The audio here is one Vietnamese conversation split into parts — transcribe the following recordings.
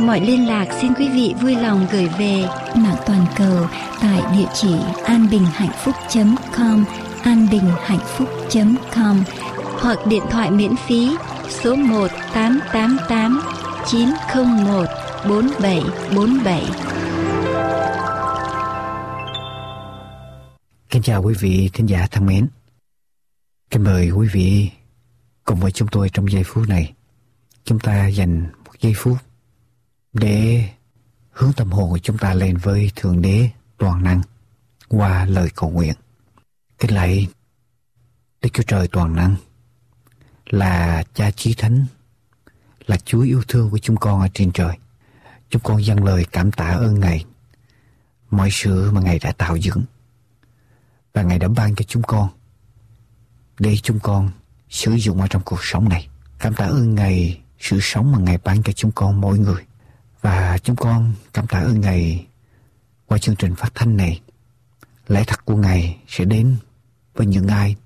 mọi liên lạc xin quý vị vui lòng gửi về mạng toàn cầu tại địa chỉ anbinhhạnhphúc.com anbinhhạnhphúc.com hoặc điện thoại miễn phí số 1 888 901 4747. Kính chào quý vị thính giả thân mến. Kính mời quý vị cùng với chúng tôi trong giây phút này. Chúng ta dành một giây phút để hướng tâm hồn của chúng ta lên với Thượng Đế toàn năng qua lời cầu nguyện. Kính lạy Đức Chúa Trời toàn năng là Cha Chí Thánh, là Chúa yêu thương của chúng con ở trên trời. Chúng con dâng lời cảm tạ ơn Ngài, mọi sự mà Ngài đã tạo dựng và Ngài đã ban cho chúng con để chúng con sử dụng ở trong cuộc sống này. Cảm tạ ơn Ngài sự sống mà Ngài ban cho chúng con mỗi người. Và chúng con cảm tạ ơn Ngài qua chương trình phát thanh này. Lẽ thật của Ngài sẽ đến với những ai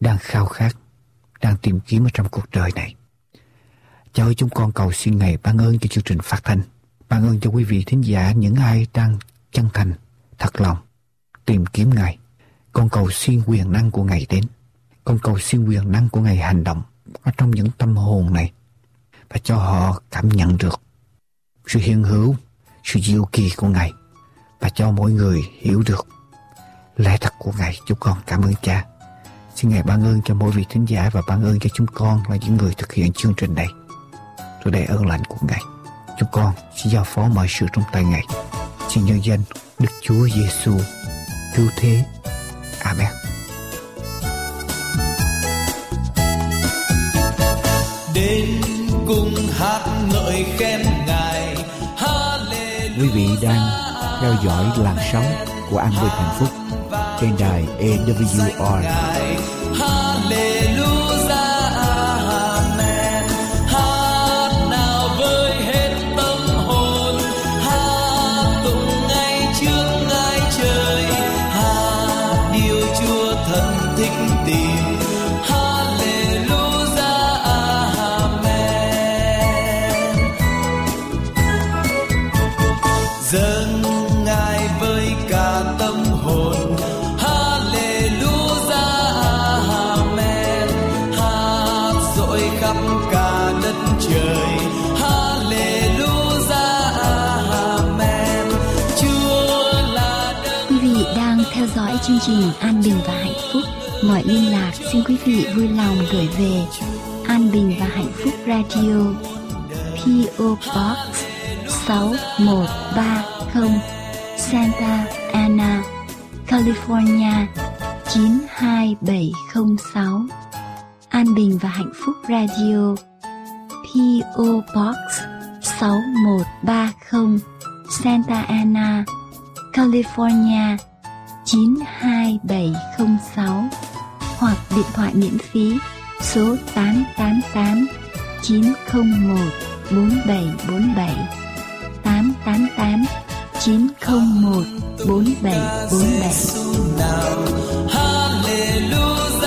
đang khao khát, đang tìm kiếm ở trong cuộc đời này. Cha ơi chúng con cầu xin Ngài ban ơn cho chương trình phát thanh. Ban ơn cho quý vị thính giả những ai đang chân thành, thật lòng, tìm kiếm Ngài. Con cầu xin quyền năng của Ngài đến. Con cầu xin quyền năng của Ngài hành động ở trong những tâm hồn này và cho họ cảm nhận được sự hiện hữu, sự diệu kỳ của Ngài và cho mỗi người hiểu được lẽ thật của Ngài. Chúng con cảm ơn Cha. Xin Ngài ban ơn cho mỗi vị thính giả và ban ơn cho chúng con là những người thực hiện chương trình này. Tôi để ơn lành của Ngài. Chúng con xin giao phó mọi sự trong tay Ngài. Xin nhân danh Đức Chúa Giêsu cứu thế. Amen. đến cùng hát ngợi khen Quý vị đang theo dõi làn sóng của An Bình Hạnh Phúc trên đài AWR. Mọi liên lạc xin quý vị vui lòng gửi về An Bình và Hạnh Phúc Radio PO Box 6130 Santa Ana, California 92706 An Bình và Hạnh Phúc Radio PO Box 6130 Santa Ana, California 92706 hoặc điện thoại miễn phí số 888 901 4747 888 901 4747 Hallelujah.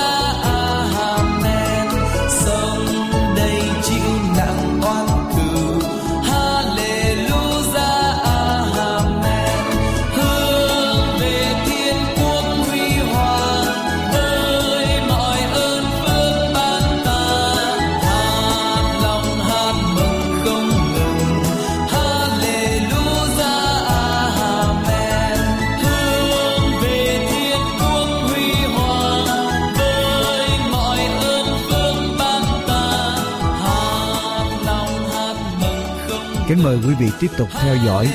Kính mời quý vị tiếp tục theo dõi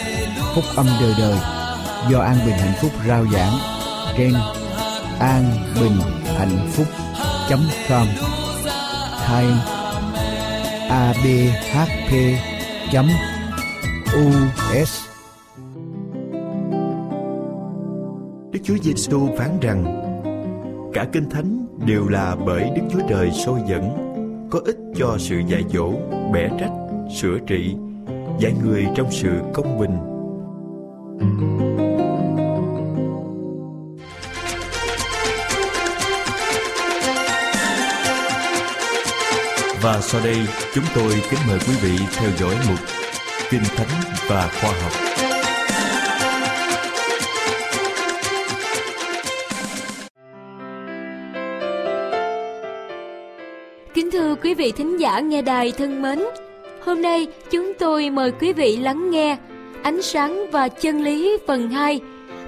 Phúc âm đời đời do An Bình Hạnh Phúc rao giảng trên an bình hạnh phúc com thay abhp us Đức Chúa Giêsu phán rằng cả kinh thánh đều là bởi Đức Chúa Trời soi dẫn, có ích cho sự dạy dỗ, bẻ trách, sửa trị, giải người trong sự công bình. Và sau đây chúng tôi kính mời quý vị theo dõi mục Kinh Thánh và Khoa học. Kính thưa quý vị thính giả nghe đài thân mến, hôm nay chúng tôi mời quý vị lắng nghe Ánh sáng và chân lý phần 2,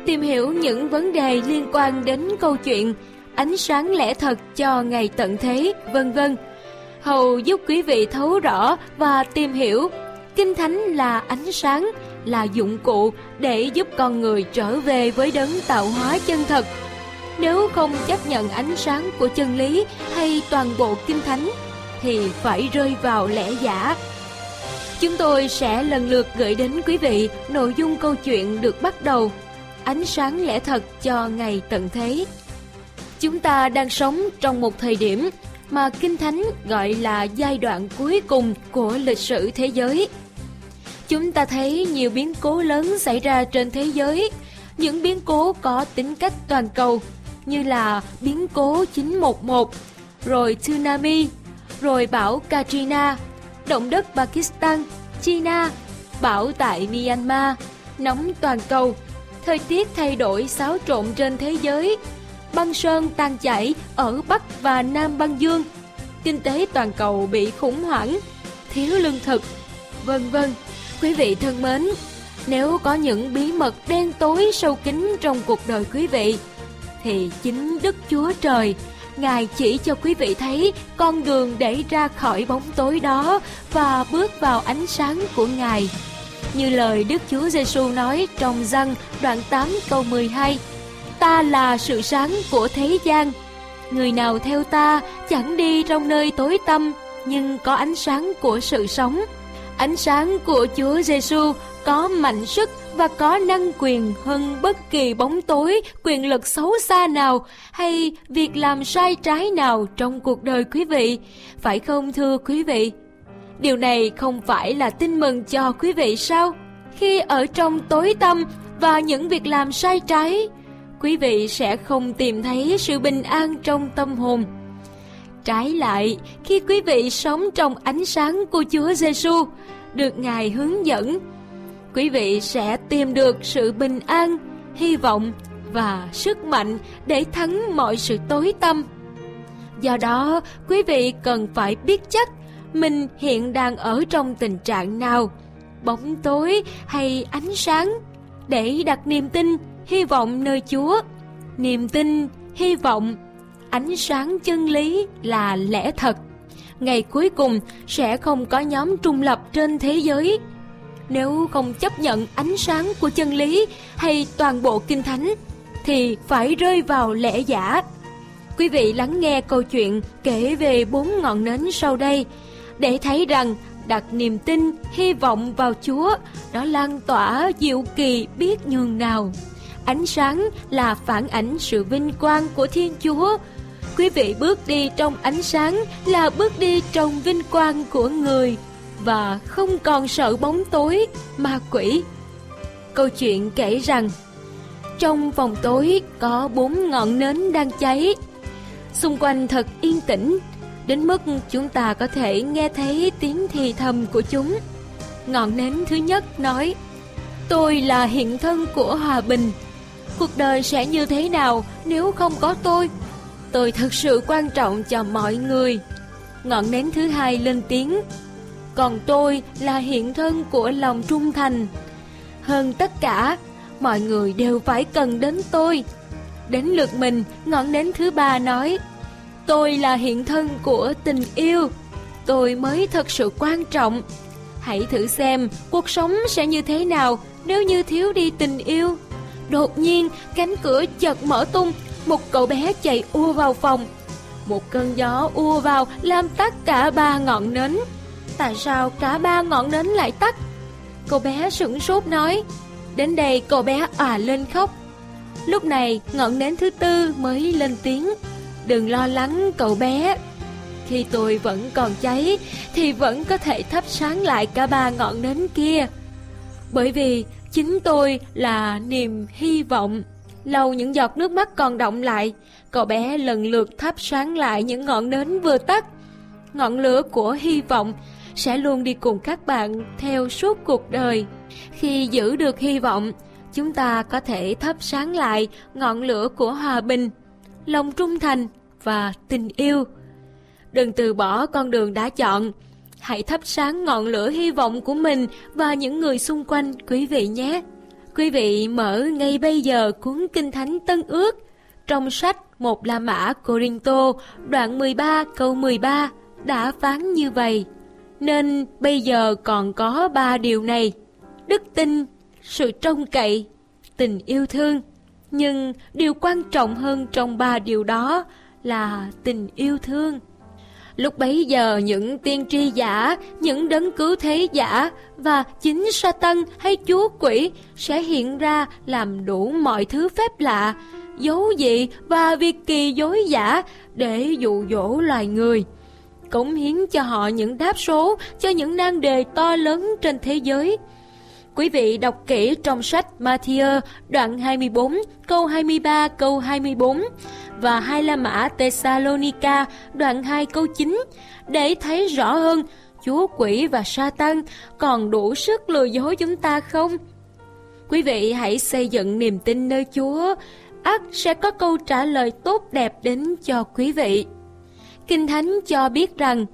tìm hiểu những vấn đề liên quan đến câu chuyện Ánh sáng lẽ thật cho ngày tận thế, vân vân. Hầu giúp quý vị thấu rõ và tìm hiểu Kinh Thánh là ánh sáng, là dụng cụ để giúp con người trở về với đấng tạo hóa chân thật nếu không chấp nhận ánh sáng của chân lý hay toàn bộ kinh thánh thì phải rơi vào lẽ giả. Chúng tôi sẽ lần lượt gửi đến quý vị nội dung câu chuyện được bắt đầu Ánh sáng lẽ thật cho ngày tận thế. Chúng ta đang sống trong một thời điểm mà Kinh Thánh gọi là giai đoạn cuối cùng của lịch sử thế giới. Chúng ta thấy nhiều biến cố lớn xảy ra trên thế giới, những biến cố có tính cách toàn cầu như là biến cố 911, rồi tsunami, rồi bão Katrina, động đất Pakistan, China, bão tại Myanmar, nóng toàn cầu, thời tiết thay đổi xáo trộn trên thế giới, băng sơn tan chảy ở Bắc và Nam băng dương, kinh tế toàn cầu bị khủng hoảng, thiếu lương thực, vân vân. Quý vị thân mến, nếu có những bí mật đen tối sâu kín trong cuộc đời quý vị, thì chính Đức Chúa Trời Ngài chỉ cho quý vị thấy con đường để ra khỏi bóng tối đó và bước vào ánh sáng của Ngài. Như lời Đức Chúa Giêsu nói trong răng đoạn 8 câu 12: Ta là sự sáng của thế gian. Người nào theo ta chẳng đi trong nơi tối tăm, nhưng có ánh sáng của sự sống. Ánh sáng của Chúa Giêsu có mạnh sức và có năng quyền hơn bất kỳ bóng tối, quyền lực xấu xa nào hay việc làm sai trái nào trong cuộc đời quý vị, phải không thưa quý vị? Điều này không phải là tin mừng cho quý vị sao? Khi ở trong tối tâm và những việc làm sai trái, quý vị sẽ không tìm thấy sự bình an trong tâm hồn. Trái lại, khi quý vị sống trong ánh sáng của Chúa Giêsu, được Ngài hướng dẫn, quý vị sẽ tìm được sự bình an, hy vọng và sức mạnh để thắng mọi sự tối tâm. Do đó, quý vị cần phải biết chắc mình hiện đang ở trong tình trạng nào, bóng tối hay ánh sáng, để đặt niềm tin, hy vọng nơi Chúa. Niềm tin, hy vọng, ánh sáng chân lý là lẽ thật. Ngày cuối cùng sẽ không có nhóm trung lập trên thế giới nếu không chấp nhận ánh sáng của chân lý hay toàn bộ kinh thánh thì phải rơi vào lẽ giả. Quý vị lắng nghe câu chuyện kể về bốn ngọn nến sau đây để thấy rằng đặt niềm tin, hy vọng vào Chúa nó lan tỏa diệu kỳ biết nhường nào. Ánh sáng là phản ảnh sự vinh quang của Thiên Chúa. Quý vị bước đi trong ánh sáng là bước đi trong vinh quang của người và không còn sợ bóng tối, ma quỷ. Câu chuyện kể rằng trong phòng tối có bốn ngọn nến đang cháy. Xung quanh thật yên tĩnh, đến mức chúng ta có thể nghe thấy tiếng thì thầm của chúng. Ngọn nến thứ nhất nói, Tôi là hiện thân của hòa bình. Cuộc đời sẽ như thế nào nếu không có tôi? Tôi thật sự quan trọng cho mọi người. Ngọn nến thứ hai lên tiếng, còn tôi là hiện thân của lòng trung thành. Hơn tất cả, mọi người đều phải cần đến tôi. Đến lượt mình, ngọn nến thứ ba nói, tôi là hiện thân của tình yêu, tôi mới thật sự quan trọng. Hãy thử xem cuộc sống sẽ như thế nào nếu như thiếu đi tình yêu. Đột nhiên, cánh cửa chợt mở tung, một cậu bé chạy ua vào phòng. Một cơn gió ua vào làm tắt cả ba ngọn nến tại sao cả ba ngọn nến lại tắt? Cô bé sửng sốt nói. Đến đây cô bé à lên khóc. Lúc này ngọn nến thứ tư mới lên tiếng. Đừng lo lắng cậu bé. Khi tôi vẫn còn cháy thì vẫn có thể thắp sáng lại cả ba ngọn nến kia. Bởi vì chính tôi là niềm hy vọng. Lâu những giọt nước mắt còn động lại, cậu bé lần lượt thắp sáng lại những ngọn nến vừa tắt. Ngọn lửa của hy vọng sẽ luôn đi cùng các bạn theo suốt cuộc đời. Khi giữ được hy vọng, chúng ta có thể thắp sáng lại ngọn lửa của hòa bình, lòng trung thành và tình yêu. Đừng từ bỏ con đường đã chọn. Hãy thắp sáng ngọn lửa hy vọng của mình và những người xung quanh quý vị nhé. Quý vị mở ngay bây giờ cuốn Kinh Thánh Tân Ước trong sách Một La Mã Corinto đoạn 13 câu 13 đã phán như vậy. Nên bây giờ còn có ba điều này. Đức tin, sự trông cậy, tình yêu thương. Nhưng điều quan trọng hơn trong ba điều đó là tình yêu thương. Lúc bấy giờ những tiên tri giả, những đấng cứu thế giả và chính Satan hay chúa quỷ sẽ hiện ra làm đủ mọi thứ phép lạ, dấu dị và việc kỳ dối giả để dụ dỗ loài người. Cống hiến cho họ những đáp số cho những nan đề to lớn trên thế giới. Quý vị đọc kỹ trong sách Matthew đoạn 24 câu 23 câu 24 và hai La Mã Thessalonica đoạn 2 câu 9 để thấy rõ hơn Chúa quỷ và sa tăng còn đủ sức lừa dối chúng ta không? Quý vị hãy xây dựng niềm tin nơi Chúa, ắt sẽ có câu trả lời tốt đẹp đến cho quý vị. Kinh Thánh cho biết rằng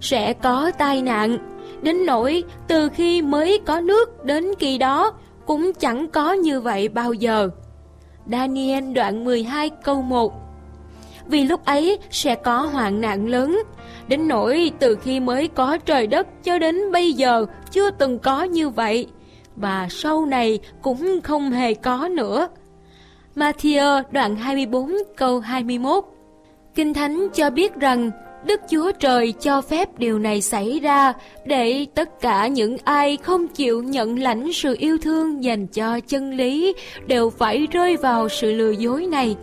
sẽ có tai nạn, đến nỗi từ khi mới có nước đến kỳ đó cũng chẳng có như vậy bao giờ. Daniel đoạn 12 câu 1 Vì lúc ấy sẽ có hoạn nạn lớn, đến nỗi từ khi mới có trời đất cho đến bây giờ chưa từng có như vậy, và sau này cũng không hề có nữa. Matthew đoạn 24 câu 21 Kinh Thánh cho biết rằng Đức Chúa Trời cho phép điều này xảy ra để tất cả những ai không chịu nhận lãnh sự yêu thương dành cho chân lý đều phải rơi vào sự lừa dối này.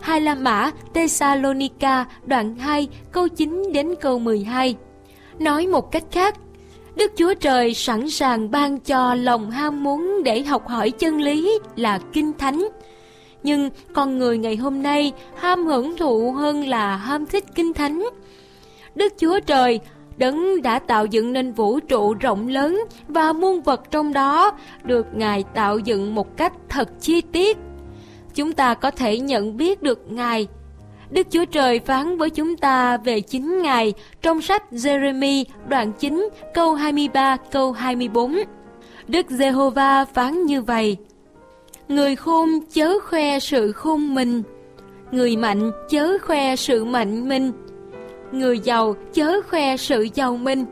Hai La Mã Thessalonica đoạn 2 câu 9 đến câu 12 Nói một cách khác, Đức Chúa Trời sẵn sàng ban cho lòng ham muốn để học hỏi chân lý là kinh thánh – nhưng con người ngày hôm nay ham hưởng thụ hơn là ham thích kinh thánh. Đức Chúa Trời đấng đã tạo dựng nên vũ trụ rộng lớn và muôn vật trong đó được Ngài tạo dựng một cách thật chi tiết. Chúng ta có thể nhận biết được Ngài. Đức Chúa Trời phán với chúng ta về chính Ngài trong sách Jeremy đoạn 9 câu 23 câu 24. Đức Giê-hô-va phán như vậy: Người khôn chớ khoe sự khôn mình. Người mạnh chớ khoe sự mạnh mình. Người giàu chớ khoe sự giàu mình.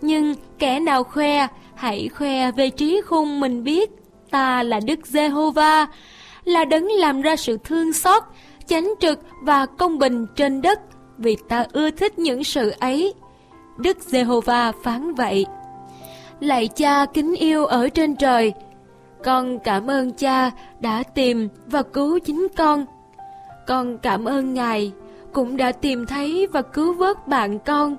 Nhưng kẻ nào khoe, Hãy khoe về trí khôn mình biết, Ta là Đức Giê-hô-va, Là đấng làm ra sự thương xót, Chánh trực và công bình trên đất, Vì ta ưa thích những sự ấy. Đức Giê-hô-va phán vậy. Lạy cha kính yêu ở trên trời con cảm ơn cha đã tìm và cứu chính con. Con cảm ơn Ngài, cũng đã tìm thấy và cứu vớt bạn con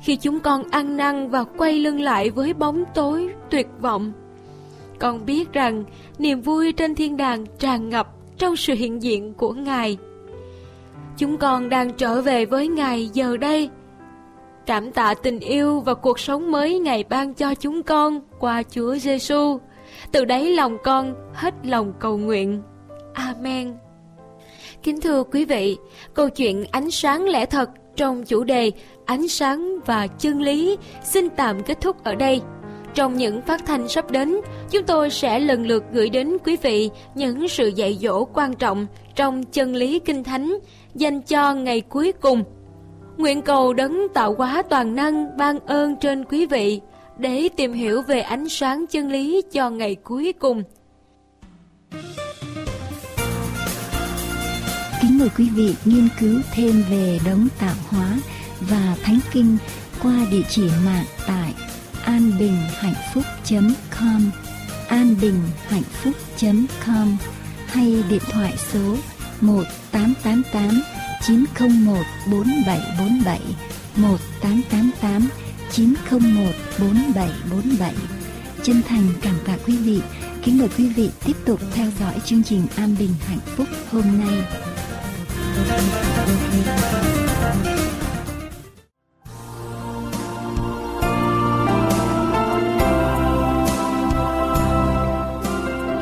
khi chúng con ăn năn và quay lưng lại với bóng tối tuyệt vọng. Con biết rằng niềm vui trên thiên đàng tràn ngập trong sự hiện diện của Ngài. Chúng con đang trở về với Ngài giờ đây. Cảm tạ tình yêu và cuộc sống mới Ngài ban cho chúng con qua Chúa Giêsu. Từ đấy lòng con hết lòng cầu nguyện. Amen. Kính thưa quý vị, câu chuyện ánh sáng lẽ thật trong chủ đề ánh sáng và chân lý xin tạm kết thúc ở đây. Trong những phát thanh sắp đến, chúng tôi sẽ lần lượt gửi đến quý vị những sự dạy dỗ quan trọng trong chân lý kinh thánh dành cho ngày cuối cùng. Nguyện cầu đấng tạo hóa toàn năng ban ơn trên quý vị để tìm hiểu về ánh sáng chân lý cho ngày cuối cùng. Kính mời quý vị nghiên cứu thêm về đấng tạo hóa và thánh kinh qua địa chỉ mạng tại anbinhhạnhphúc.com anbinhhạnhphúc.com hay điện thoại số 1888 901 4747 1888 901 4747 Chân thành cảm tạ quý vị Kính mời quý vị tiếp tục theo dõi chương trình An Bình Hạnh Phúc hôm nay.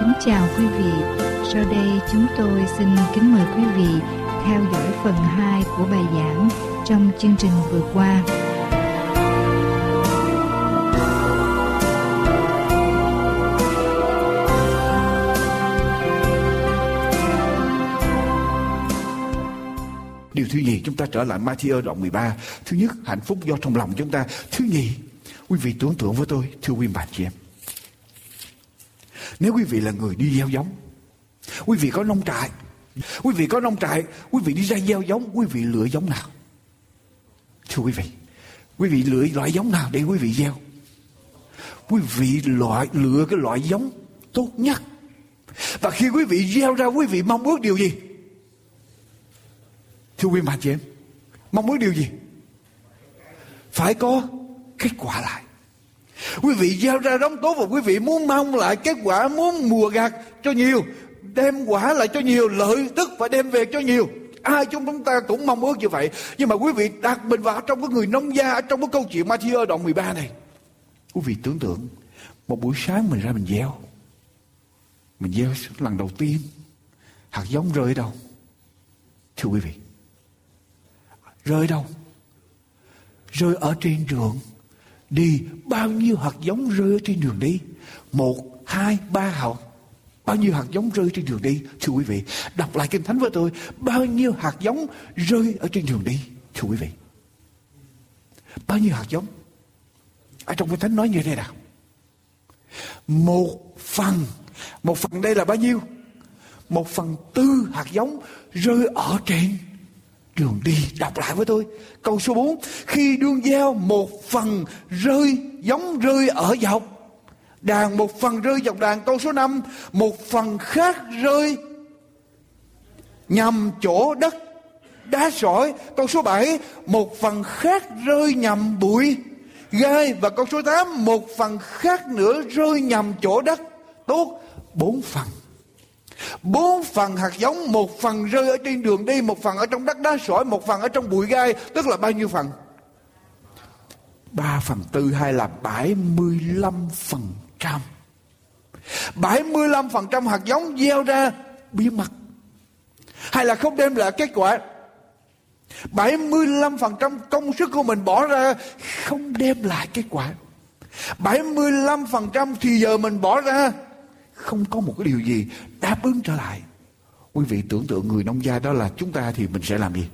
Kính chào quý vị. Sau đây chúng tôi xin kính mời quý vị theo dõi phần 2 của bài giảng trong chương trình vừa qua. Điều thứ gì chúng ta trở lại Matthew đoạn 13. Thứ nhất, hạnh phúc do trong lòng chúng ta. Thứ nhì, quý vị tưởng tượng với tôi, thưa quý bà chị em. Nếu quý vị là người đi gieo giống, quý vị có nông trại, quý vị có nông trại, quý vị đi ra gieo giống, quý vị lựa giống nào? Thưa quý vị, quý vị lựa loại giống nào để quý vị gieo? Quý vị loại lựa cái loại giống tốt nhất. Và khi quý vị gieo ra quý vị mong ước điều gì? Thưa quý bà chị em, mong muốn điều gì? Phải có kết quả lại. Quý vị gieo ra đóng tốt và quý vị muốn mong lại kết quả, muốn mùa gặt cho nhiều, đem quả lại cho nhiều, lợi tức và đem về cho nhiều. Ai trong chúng ta cũng mong ước như vậy. Nhưng mà quý vị đặt mình vào trong cái người nông gia, trong cái câu chuyện Matthew đoạn 13 này. Quý vị tưởng tượng, một buổi sáng mình ra mình gieo. Mình gieo lần đầu tiên, hạt giống rơi đâu? Thưa quý vị, Rơi đâu? Rơi ở trên đường. Đi bao nhiêu hạt giống rơi ở trên đường đi? Một, hai, ba hạt. Bao nhiêu hạt giống rơi trên đường đi? Thưa quý vị, đọc lại Kinh Thánh với tôi. Bao nhiêu hạt giống rơi ở trên đường đi? Thưa quý vị. Bao nhiêu hạt giống? Ở trong Kinh Thánh nói như thế nào? Một phần. Một phần đây là bao nhiêu? Một phần tư hạt giống rơi ở trên đường đi, đọc lại với tôi. Câu số 4 khi đương gieo một phần rơi, giống rơi ở dọc đàn, một phần rơi dọc đàn. Câu số 5 một phần khác rơi nhằm chỗ đất, đá sỏi. Câu số 7 một phần khác rơi nhằm bụi gai. Và câu số 8 một phần khác nữa rơi nhằm chỗ đất. Tốt, bốn phần. Bốn phần hạt giống, một phần rơi ở trên đường đi, một phần ở trong đất đá sỏi, một phần ở trong bụi gai, tức là bao nhiêu phần? Ba phần tư hay là bảy mươi lăm phần trăm. Bảy mươi lăm phần trăm hạt giống gieo ra biến mất. Hay là không đem lại kết quả. 75% công sức của mình bỏ ra không đem lại kết quả. 75% thì giờ mình bỏ ra không có một cái điều gì đáp ứng trở lại. Quý vị tưởng tượng người nông gia đó là chúng ta thì mình sẽ làm gì?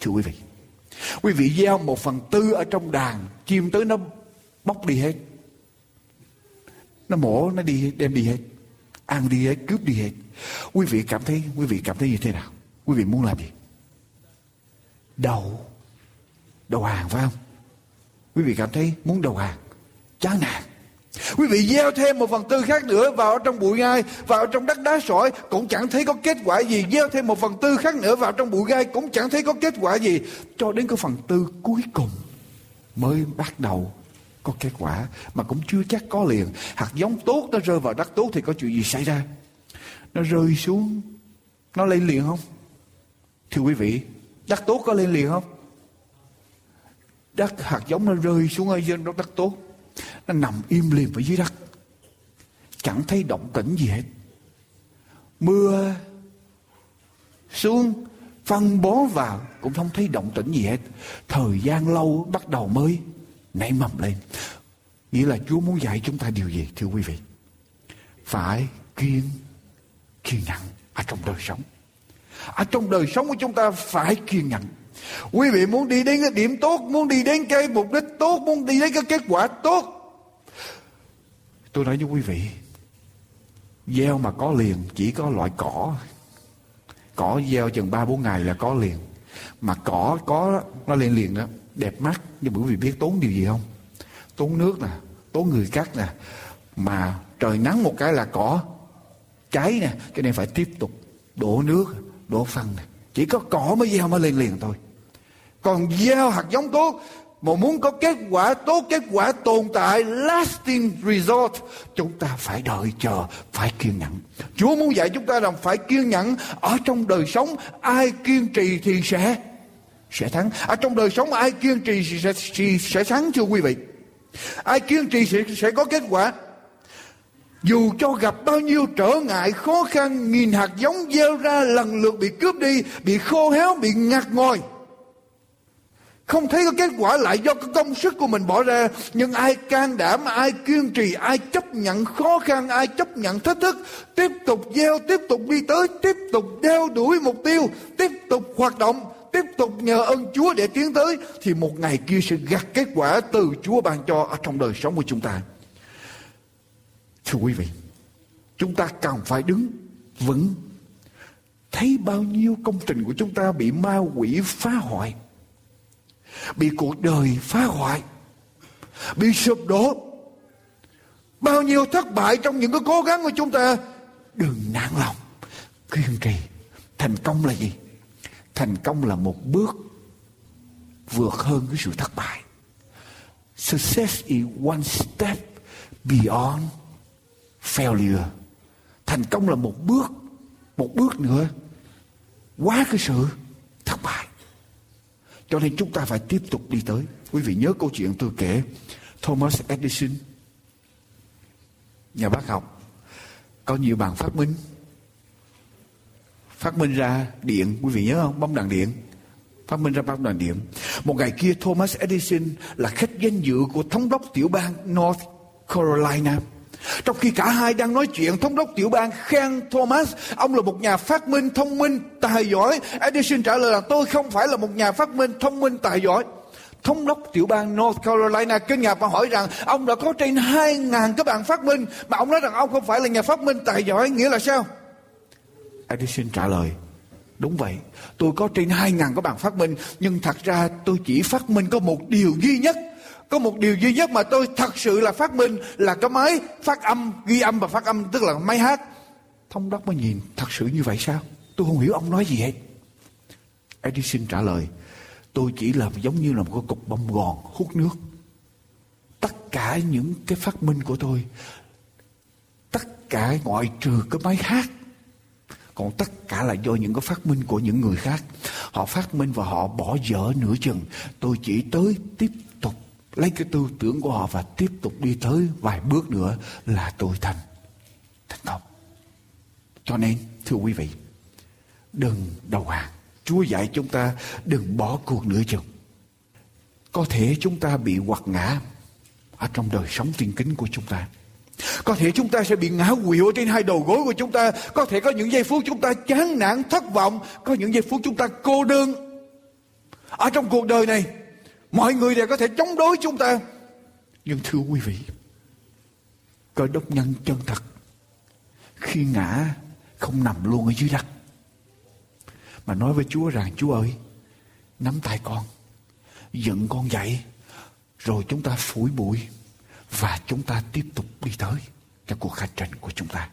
Thưa quý vị quý vị gieo một phần tư ở trong đàn chim tới nó bóc đi hết. Nó mổ, nó đi đem đi hết. Ăn đi hết, cướp đi hết. Quý vị cảm thấy, quý vị cảm thấy như thế nào? Quý vị muốn làm gì? Đầu. Đầu hàng phải không? Quý vị cảm thấy muốn đầu hàng? Chán nản. Quý vị gieo thêm một phần tư khác nữa vào trong bụi gai, vào trong đất đá sỏi cũng chẳng thấy có kết quả gì. Gieo thêm một phần tư khác nữa vào trong bụi gai cũng chẳng thấy có kết quả gì. Cho đến cái phần tư cuối cùng mới bắt đầu có kết quả mà cũng chưa chắc có liền. Hạt giống tốt nó rơi vào đất tốt thì có chuyện gì xảy ra? Nó rơi xuống, nó lên liền không? Thưa quý vị, đất tốt có lên liền không? Đất hạt giống nó rơi xuống ở dân đất tốt nó nằm im lìm ở dưới đất. Chẳng thấy động tĩnh gì hết. Mưa xuống, phân bó vào cũng không thấy động tĩnh gì hết. Thời gian lâu bắt đầu mới nảy mầm lên. Nghĩa là chúa muốn dạy chúng ta điều gì, thưa quý vị? Phải kiên kiên nhẫn ở trong đời sống. Ở trong đời sống của chúng ta phải kiên nhẫn quý vị muốn đi đến cái điểm tốt muốn đi đến cái mục đích tốt muốn đi đến cái kết quả tốt Tôi nói với quý vị, gieo mà có liền chỉ có loại cỏ. Cỏ gieo chừng 3 4 ngày là có liền. Mà cỏ có nó lên liền đó. đẹp mắt nhưng quý vị biết tốn điều gì không tốn nước nè tốn người cắt nè mà trời nắng một cái là cỏ cháy nè cho nên phải tiếp tục đổ nước đổ phân nè chỉ có cỏ mới gieo mới lên liền thôi còn gieo hạt giống tốt mà muốn có kết quả tốt kết quả tồn tại lasting result chúng ta phải đợi chờ phải kiên nhẫn. Chúa muốn dạy chúng ta rằng phải kiên nhẫn ở trong đời sống ai kiên trì thì sẽ sẽ thắng. Ở trong đời sống ai kiên trì thì sẽ, thì sẽ thắng thưa quý vị. Ai kiên trì sẽ, sẽ có kết quả. Dù cho gặp bao nhiêu trở ngại khó khăn nghìn hạt giống gieo ra lần lượt bị cướp đi bị khô héo bị ngạt ngòi không thấy có kết quả lại do cái công sức của mình bỏ ra nhưng ai can đảm ai kiên trì ai chấp nhận khó khăn ai chấp nhận thách thức tiếp tục gieo tiếp tục đi tới tiếp tục đeo đuổi mục tiêu tiếp tục hoạt động tiếp tục nhờ ơn Chúa để tiến tới thì một ngày kia sẽ gặt kết quả từ Chúa ban cho ở trong đời sống của chúng ta. Thưa quý vị, chúng ta cần phải đứng vững. Thấy bao nhiêu công trình của chúng ta bị ma quỷ phá hoại bị cuộc đời phá hoại. Bị sụp đổ. Bao nhiêu thất bại trong những cái cố gắng của chúng ta. Đừng nản lòng. Kiên trì. Thành công là gì? Thành công là một bước vượt hơn cái sự thất bại. Success is one step beyond failure. Thành công là một bước một bước nữa quá cái sự thất bại cho nên chúng ta phải tiếp tục đi tới. Quý vị nhớ câu chuyện tôi kể Thomas Edison, nhà bác học, có nhiều bàn phát minh. Phát minh ra điện, quý vị nhớ không? Bóng đèn điện. Phát minh ra bóng đèn điện. Một ngày kia Thomas Edison là khách danh dự của thống đốc tiểu bang North Carolina. Trong khi cả hai đang nói chuyện, thống đốc tiểu bang khen Thomas, ông là một nhà phát minh thông minh, tài giỏi. Edison trả lời là tôi không phải là một nhà phát minh thông minh, tài giỏi. Thống đốc tiểu bang North Carolina kinh ngạc và hỏi rằng ông đã có trên 2.000 cái bạn phát minh mà ông nói rằng ông không phải là nhà phát minh tài giỏi, nghĩa là sao? Edison trả lời, đúng vậy, tôi có trên 2.000 cái bạn phát minh nhưng thật ra tôi chỉ phát minh có một điều duy nhất có một điều duy nhất mà tôi thật sự là phát minh là cái máy phát âm, ghi âm và phát âm, tức là máy hát. Thống đốc mới nhìn, thật sự như vậy sao? Tôi không hiểu ông nói gì hết. Edison trả lời, tôi chỉ là giống như là một cái cục bông gòn hút nước. Tất cả những cái phát minh của tôi, tất cả ngoại trừ cái máy hát, còn tất cả là do những cái phát minh của những người khác. Họ phát minh và họ bỏ dở nửa chừng. Tôi chỉ tới tiếp lấy cái tư tưởng của họ và tiếp tục đi tới vài bước nữa là tôi thành thành công. Cho nên, thưa quý vị, đừng đầu hàng. Chúa dạy chúng ta đừng bỏ cuộc nửa chừng. Có thể chúng ta bị quật ngã ở trong đời sống tiên kính của chúng ta. Có thể chúng ta sẽ bị ngã quỵu trên hai đầu gối của chúng ta. Có thể có những giây phút chúng ta chán nản, thất vọng. Có những giây phút chúng ta cô đơn. Ở trong cuộc đời này Mọi người đều có thể chống đối chúng ta. Nhưng thưa quý vị, cơ đốc nhân chân thật. Khi ngã không nằm luôn ở dưới đất. Mà nói với Chúa rằng Chúa ơi nắm tay con dựng con dậy rồi chúng ta phủi bụi và chúng ta tiếp tục đi tới cho cuộc hành trình của chúng ta.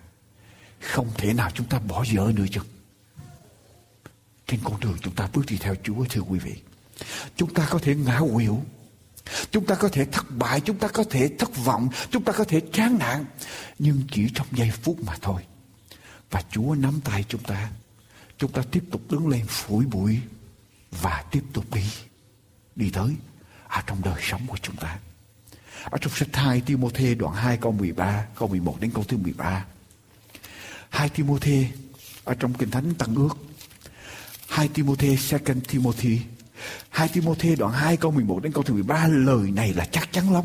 Không thể nào chúng ta bỏ dở nữa chứ. Trên con đường chúng ta bước đi theo Chúa thưa quý vị. Chúng ta có thể ngã quỵu. Chúng ta có thể thất bại, chúng ta có thể thất vọng, chúng ta có thể chán nản. Nhưng chỉ trong giây phút mà thôi. Và Chúa nắm tay chúng ta. Chúng ta tiếp tục đứng lên phủi bụi và tiếp tục đi. Đi tới ở trong đời sống của chúng ta. Ở trong sách 2 Timôthê đoạn 2 câu 13, câu 11 đến câu thứ 13. 2 Timôthê ở trong Kinh Thánh Tăng Ước. 2 Timôthê, 2 Timothy 2 Timôthê đoạn 2 câu 11 đến câu thứ 13 lời này là chắc chắn lắm.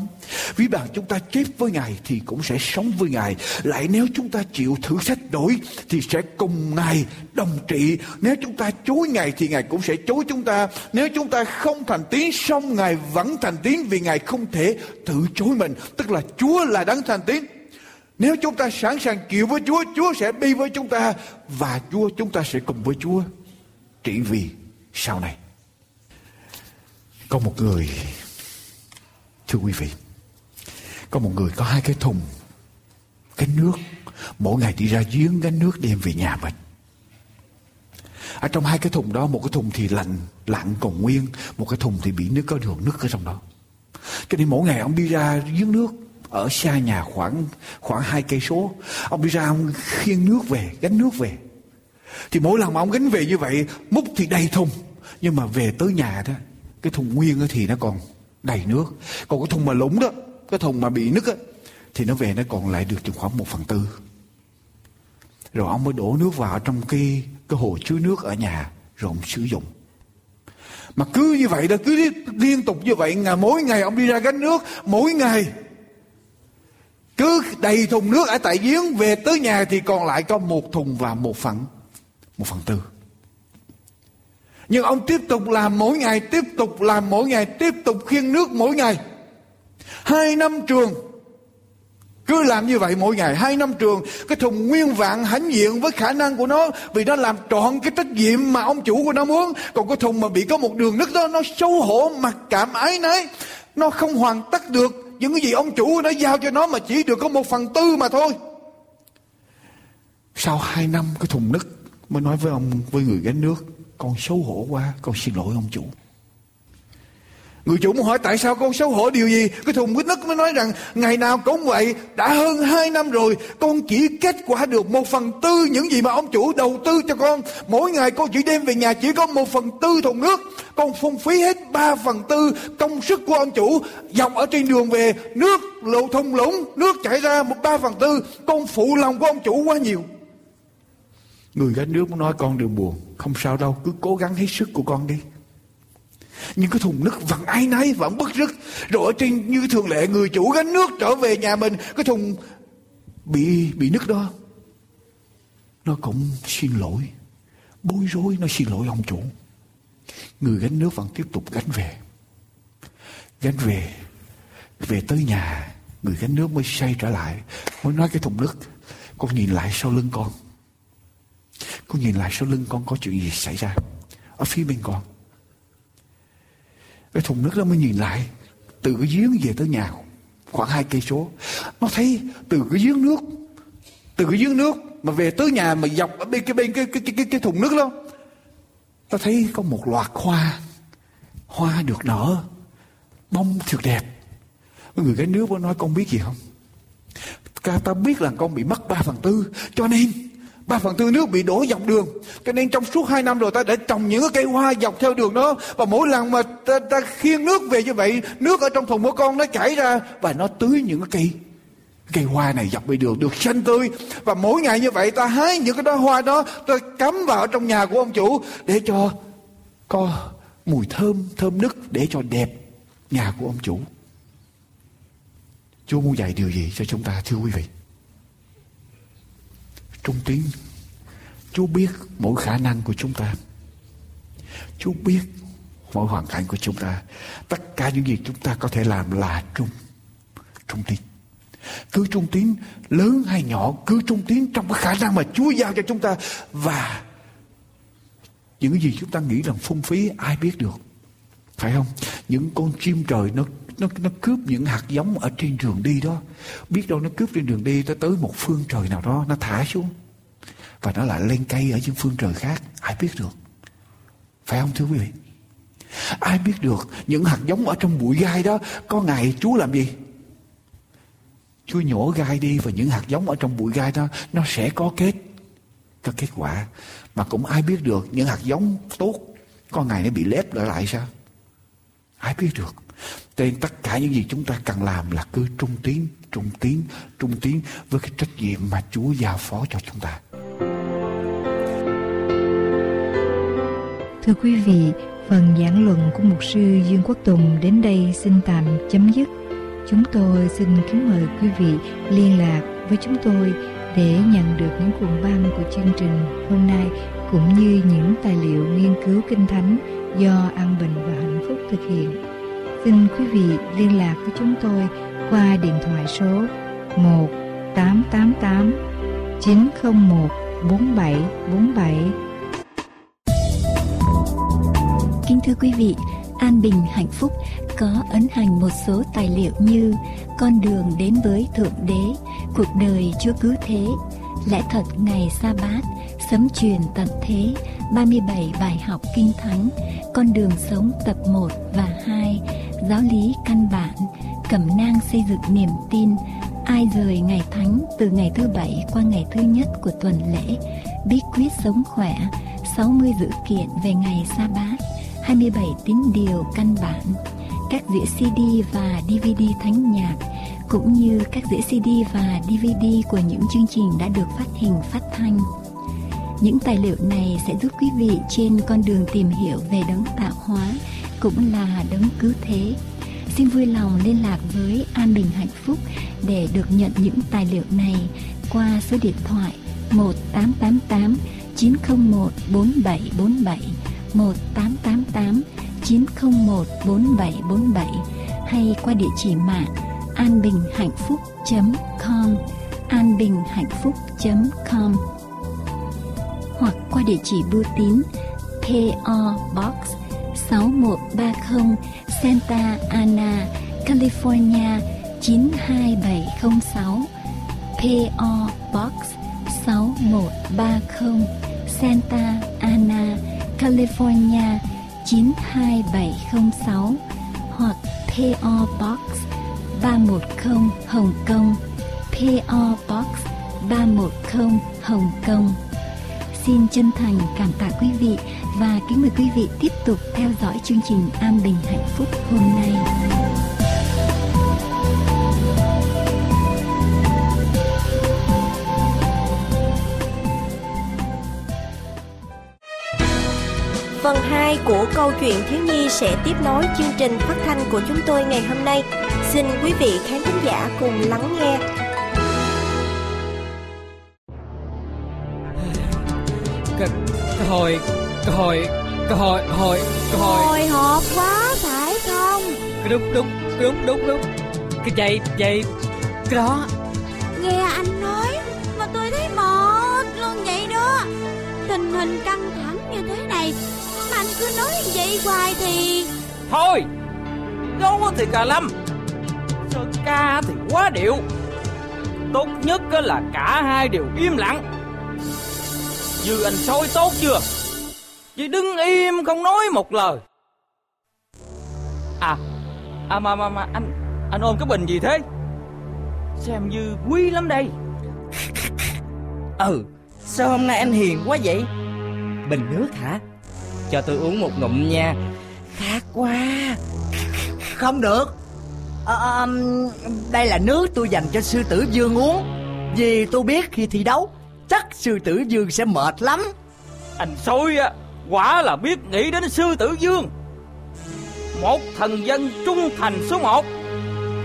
Ví bạn chúng ta chết với Ngài thì cũng sẽ sống với Ngài. Lại nếu chúng ta chịu thử thách đổi thì sẽ cùng Ngài đồng trị. Nếu chúng ta chối Ngài thì Ngài cũng sẽ chối chúng ta. Nếu chúng ta không thành tín xong Ngài vẫn thành tín vì Ngài không thể tự chối mình. Tức là Chúa là đấng thành tín. Nếu chúng ta sẵn sàng chịu với Chúa, Chúa sẽ đi với chúng ta và Chúa chúng ta sẽ cùng với Chúa trị vì sau này có một người, thưa quý vị, có một người có hai cái thùng, cái nước. Mỗi ngày đi ra giếng gánh nước đem về nhà mình. Ở trong hai cái thùng đó, một cái thùng thì lạnh lặng còn nguyên, một cái thùng thì bị nước, có đường nước ở trong đó. Cho nên mỗi ngày ông đi ra giếng nước ở xa nhà khoảng khoảng hai cây số. Ông đi ra ông khiêng nước về, gánh nước về. Thì mỗi lần mà ông gánh về như vậy, múc thì đầy thùng. Nhưng mà về tới nhà đó cái thùng nguyên thì nó còn đầy nước. Còn cái thùng mà lũng đó, cái thùng mà bị nứt á, thì nó về nó còn lại được chừng khoảng một phần tư. Rồi ông mới đổ nước vào trong cái cái hồ chứa nước ở nhà, rồi ông sử dụng. Mà cứ như vậy đó, cứ liên tục như vậy, ngày, mỗi ngày ông đi ra gánh nước, mỗi ngày. Cứ đầy thùng nước ở tại giếng, về tới nhà thì còn lại có một thùng và một phần một phần tư nhưng ông tiếp tục làm mỗi ngày, tiếp tục làm mỗi ngày, tiếp tục khiêng nước mỗi ngày. Hai năm trường, cứ làm như vậy mỗi ngày. Hai năm trường, cái thùng nguyên vạn hãnh diện với khả năng của nó, vì nó làm trọn cái trách nhiệm mà ông chủ của nó muốn. Còn cái thùng mà bị có một đường nứt đó, nó xấu hổ, mặc cảm, ái nấy nó không hoàn tất được những cái gì ông chủ nó giao cho nó, mà chỉ được có một phần tư mà thôi. Sau hai năm cái thùng nứt, mới nói với ông, với người gánh nước con xấu hổ quá, con xin lỗi ông chủ. Người chủ muốn hỏi tại sao con xấu hổ, điều gì? Cái thùng quýt nứt mới nói rằng, Ngày nào cũng vậy, Đã hơn hai năm rồi, Con chỉ kết quả được một phần tư Những gì mà ông chủ đầu tư cho con. Mỗi ngày con chỉ đem về nhà Chỉ có một phần tư thùng nước. Con phung phí hết ba phần tư công sức của ông chủ, Dọc ở trên đường về, Nước lộ thùng lũng, Nước chảy ra một ba phần tư. Con phụ lòng của ông chủ quá nhiều. Người gánh nước muốn nói con đừng buồn. Không sao đâu cứ cố gắng hết sức của con đi. Nhưng cái thùng nước vẫn ai nấy, vẫn bất rứt. Rồi ở trên như thường lệ người chủ gánh nước trở về nhà mình cái thùng bị bị nứt đó. Nó cũng xin lỗi. Bối rối nó xin lỗi ông chủ. Người gánh nước vẫn tiếp tục gánh về. Gánh về về tới nhà người gánh nước mới say trở lại. Mới nói cái thùng nước con nhìn lại sau lưng con con nhìn lại sau lưng con có chuyện gì xảy ra? Ở phía bên con. Cái thùng nước đó mới nhìn lại. Từ cái giếng về tới nhà khoảng hai cây số. Nó thấy từ cái giếng nước từ cái giếng nước mà về tới nhà mà dọc ở bên cái bên cái cái cái, cái, cái thùng nước đó ta thấy có một loạt hoa. Hoa được nở bông thật đẹp. Người cái nước có nói con biết gì không? Ta biết là con bị mất ba phần tư cho nên ba phần tư nước bị đổ dọc đường. Cho nên trong suốt hai năm rồi ta đã trồng những cái cây hoa dọc theo đường đó. Và mỗi lần mà ta, ta khiêng nước về như vậy nước ở trong thùng của con nó chảy ra và nó tưới những cái cây cây hoa này dọc bên đường được xanh tươi. Và mỗi ngày như vậy ta hái những cái đó hoa đó ta cắm vào trong nhà của ông chủ để cho có mùi thơm thơm nức để cho đẹp nhà của ông chủ. Chúa muốn dạy điều gì cho chúng ta thưa quý vị? Trung tín. Chúa biết mỗi khả năng của chúng ta. Chúa biết mỗi hoàn cảnh của chúng ta. Tất cả những gì chúng ta có thể làm là trung Trung tín. Cứ trung tín, lớn hay nhỏ, Cứ trung tín trong cái khả năng mà Chúa giao cho chúng ta. Và những gì chúng ta nghĩ rằng phung phí, ai biết được. Phải không? Những con chim trời nó nó nó cướp những hạt giống ở trên đường đi đó. Biết đâu nó cướp trên đường đi nó tới một phương trời nào đó, nó thả xuống. Và nó lại lên cây ở những phương trời khác. Ai biết được? Phải không thưa quý vị? Ai biết được những hạt giống ở trong bụi gai đó có ngày chúa làm gì? Chúa nhổ gai đi và những hạt giống ở trong bụi gai đó, nó sẽ có kết có kết quả. Mà cũng ai biết được những hạt giống tốt có ngày nó bị lép lại lại sao? Ai biết được? Nên tất cả những gì chúng ta cần làm là cứ trung tín, trung tín, trung tín với cái trách nhiệm mà Chúa giao phó cho chúng ta. Thưa quý vị, phần giảng luận của mục sư Dương Quốc Tùng đến đây xin tạm chấm dứt. Chúng tôi xin kính mời quý vị liên lạc với chúng tôi để nhận được những cuộn băng của chương trình hôm nay cũng như những tài liệu nghiên cứu kinh thánh do An Bình và Hạnh Phúc thực hiện. Xin quý vị liên lạc với chúng tôi qua điện thoại số 1 888 901 4747. Kính thưa quý vị, An Bình Hạnh Phúc có ấn hành một số tài liệu như Con đường đến với Thượng Đế, Cuộc đời Chúa Cứu Thế, Lẽ thật ngày sa bát, Sấm truyền tận thế, 37 bài học kinh thánh, Con đường sống tập 1 và 2, Giáo lý căn bản, Cẩm nang xây dựng niềm tin, Ai rời ngày thánh từ ngày thứ bảy qua ngày thứ nhất của tuần lễ, Bí quyết sống khỏe, 60 dữ kiện về ngày sa bát, 27 tín điều căn bản, các đĩa CD và DVD thánh nhạc, cũng như các đĩa CD và DVD của những chương trình đã được phát hình phát thanh. Những tài liệu này sẽ giúp quý vị trên con đường tìm hiểu về đấng tạo hóa, cũng là đấng cứu thế. Xin vui lòng liên lạc với An Bình Hạnh Phúc để được nhận những tài liệu này qua số điện thoại 1888 901 4747 1888 901 4747 hay qua địa chỉ mạng anbinhhạnhphúc.com anbinhhạnhphúc.com hoặc qua địa chỉ bưu tín PO Box 6130 Santa Ana, California 92706 PO Box 6130 Santa Ana, California 92706 hoặc PO Box 310 Hồng Kông PO Box 310 Hồng Kông. Xin chân thành cảm tạ quý vị và kính mời quý vị tiếp tục theo dõi chương trình An Bình Hạnh Phúc hôm nay. Phần 2 của câu chuyện thiếu nhi sẽ tiếp nối chương trình phát thanh của chúng tôi ngày hôm nay. Xin quý vị khán thính giả cùng lắng nghe. Cái, hồi, cái hồi, cái hồi, hồi, cái hồi. Hộp quá phải không? Đúng, đúng, đúng, đúng, đúng. Cái dây, dây, cái đó. Nghe anh nói mà tôi thấy mệt luôn vậy đó. Tình hình căng thẳng như thế này mà anh cứ nói vậy hoài thì Thôi Dấu thì cả lâm Sơn ca thì quá điệu Tốt nhất á là cả hai đều im lặng Dư anh soi tốt chưa Chỉ đứng im không nói một lời. À À mà mà mà anh Anh ôm cái bình gì thế? Xem như quý lắm đây. Ừ Sao hôm nay anh hiền quá vậy? Bình nước hả? Cho tôi uống một ngụm nha. Khát quá. Không được. À, à, Đây là nước tôi dành cho sư tử dương uống. Vì tôi biết khi thi đấu Chắc sư tử dương sẽ mệt lắm. Anh soi á Quả là biết nghĩ đến sư tử dương. Một thần dân trung thành số một,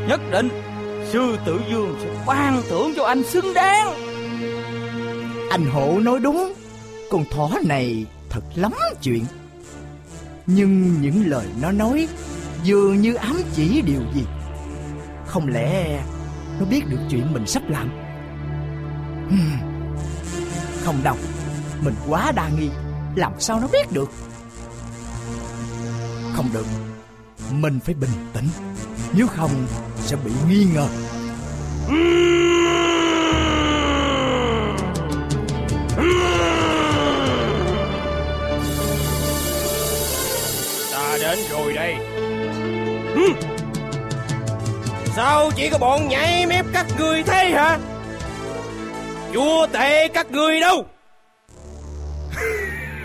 Nhất định Sư tử dương sẽ ban thưởng cho anh xứng đáng. Anh Hộ nói đúng, Con thỏ này thật lắm chuyện. Nhưng những lời nó nói Dường như ám chỉ điều gì. Không lẽ Nó biết được chuyện mình sắp làm? Không đâu, Mình quá đa nghi. Làm sao nó biết được? Không được. Mình phải bình tĩnh. Nếu không, sẽ bị nghi ngờ. Ta đến rồi đây. Sao chỉ có bọn nhảy mép các người thế hả? Chúa tệ các người đâu?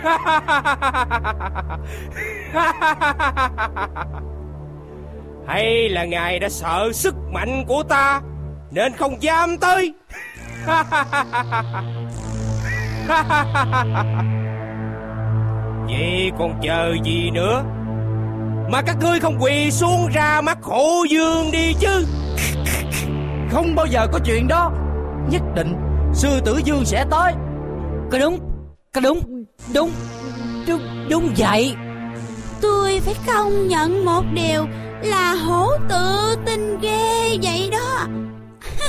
Hay là ngài đã sợ sức mạnh của ta Nên không dám tới? Vậy còn chờ gì nữa? Mà các ngươi không quỳ xuống ra mắt hộ dương đi chứ. Không bao giờ có chuyện đó. Nhất định sư tử dương sẽ tới. Cái đúng, đúng, đúng, đúng, đúng vậy. tôi phải công nhận một điều là hổ tự tin ghê vậy đó.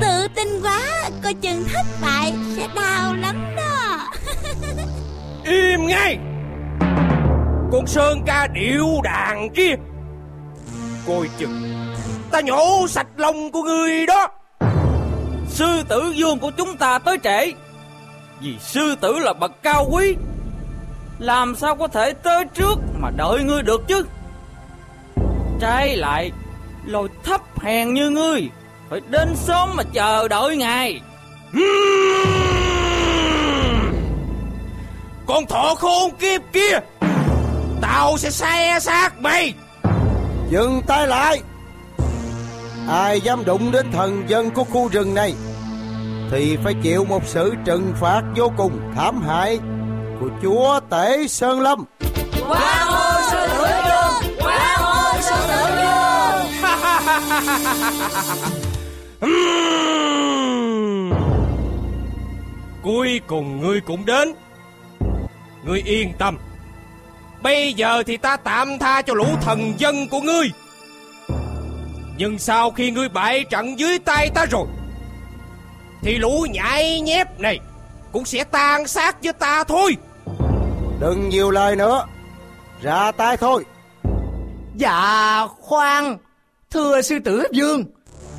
tự tin quá coi chừng thất bại sẽ đau lắm đó. Im ngay Con sơn ca điệu đàn kia Coi chừng Ta nhổ sạch lông của ngươi đó Sư tử vương của chúng ta tới trễ Vì sư tử là bậc cao quý Làm sao có thể tới trước mà đợi ngươi được chứ? Trái lại Loài thấp hèn như ngươi Phải đến sớm mà chờ đợi ngài. Con thọ khôn kiếp kia Tao sẽ xe xác mày. Dừng tay lại. Ai dám đụng đến thần dân của khu rừng này Thì phải chịu một sự trừng phạt vô cùng thảm hại Của chúa tể Sơn Lâm. Quan hô sư tử vương Quan hô sư tử vương Cuối cùng ngươi cũng đến. Ngươi yên tâm. Bây giờ thì ta tạm tha cho lũ thần dân của ngươi. Nhưng sau khi ngươi bại trận dưới tay ta rồi Thì lũ nhãi nhép này Cũng sẽ tan xác với ta thôi. Đừng nhiều lời nữa Ra tay thôi. Dạ khoan. Thưa sư tử vương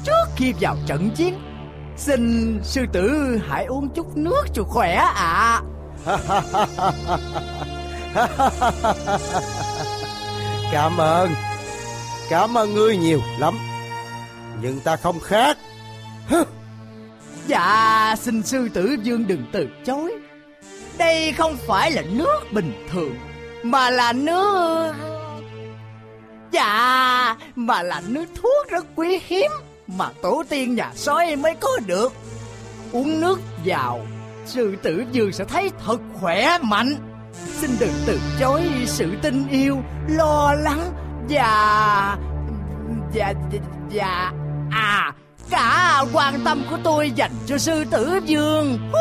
Trước khi vào trận chiến Xin sư tử hãy uống chút nước cho khỏe ạ. Cảm ơn. Cảm ơn ngươi nhiều lắm. Nhưng ta không khác Dạ xin sư tử vương đừng từ chối. Đây không phải là nước bình thường, Mà là nước Dạ Mà là nước thuốc rất quý hiếm Mà tổ tiên nhà sói mới có được. Uống nước vào, Sư tử vương sẽ thấy thật khỏe mạnh. Xin đừng từ chối sự tin yêu, Lo lắng Và Và Và À Cả quan tâm của tôi dành cho sư tử vương.